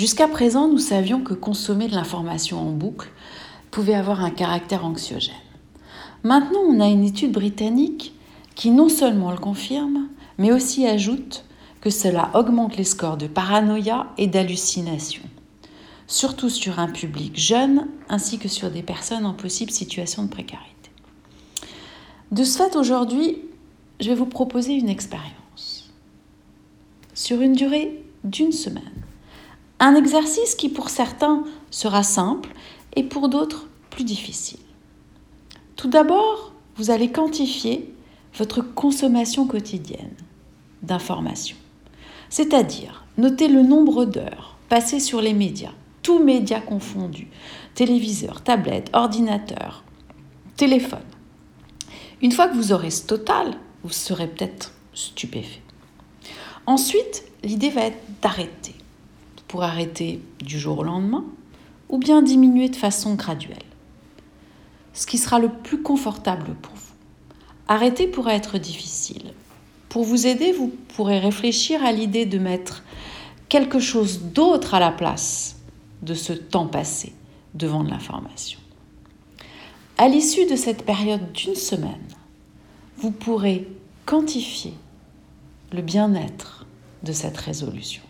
Jusqu'à présent, nous savions que consommer de l'information en boucle pouvait avoir un caractère anxiogène. Maintenant, on a une étude britannique qui non seulement le confirme, mais aussi ajoute que cela augmente les scores de paranoïa et d'hallucination, surtout sur un public jeune ainsi que sur des personnes en possible situation de précarité. De ce fait, aujourd'hui, je vais vous proposer une expérience sur une durée d'une semaine. Un exercice qui pour certains sera simple et pour d'autres plus difficile. Tout d'abord, vous allez quantifier votre consommation quotidienne d'informations, c'est-à-dire noter le nombre d'heures passées sur les médias, tous médias confondus, téléviseurs, tablettes, ordinateurs, téléphone. Une fois que vous aurez ce total, vous serez peut-être stupéfait. Ensuite, l'idée va être d'arrêter, pour arrêter du jour au lendemain, ou bien diminuer de façon graduelle. Ce qui sera le plus confortable pour vous. Arrêter pourrait être difficile. Pour vous aider, vous pourrez réfléchir à l'idée de mettre quelque chose d'autre à la place de ce temps passé devant de l'information. À l'issue de cette période d'une semaine, vous pourrez quantifier le bien-être de cette résolution.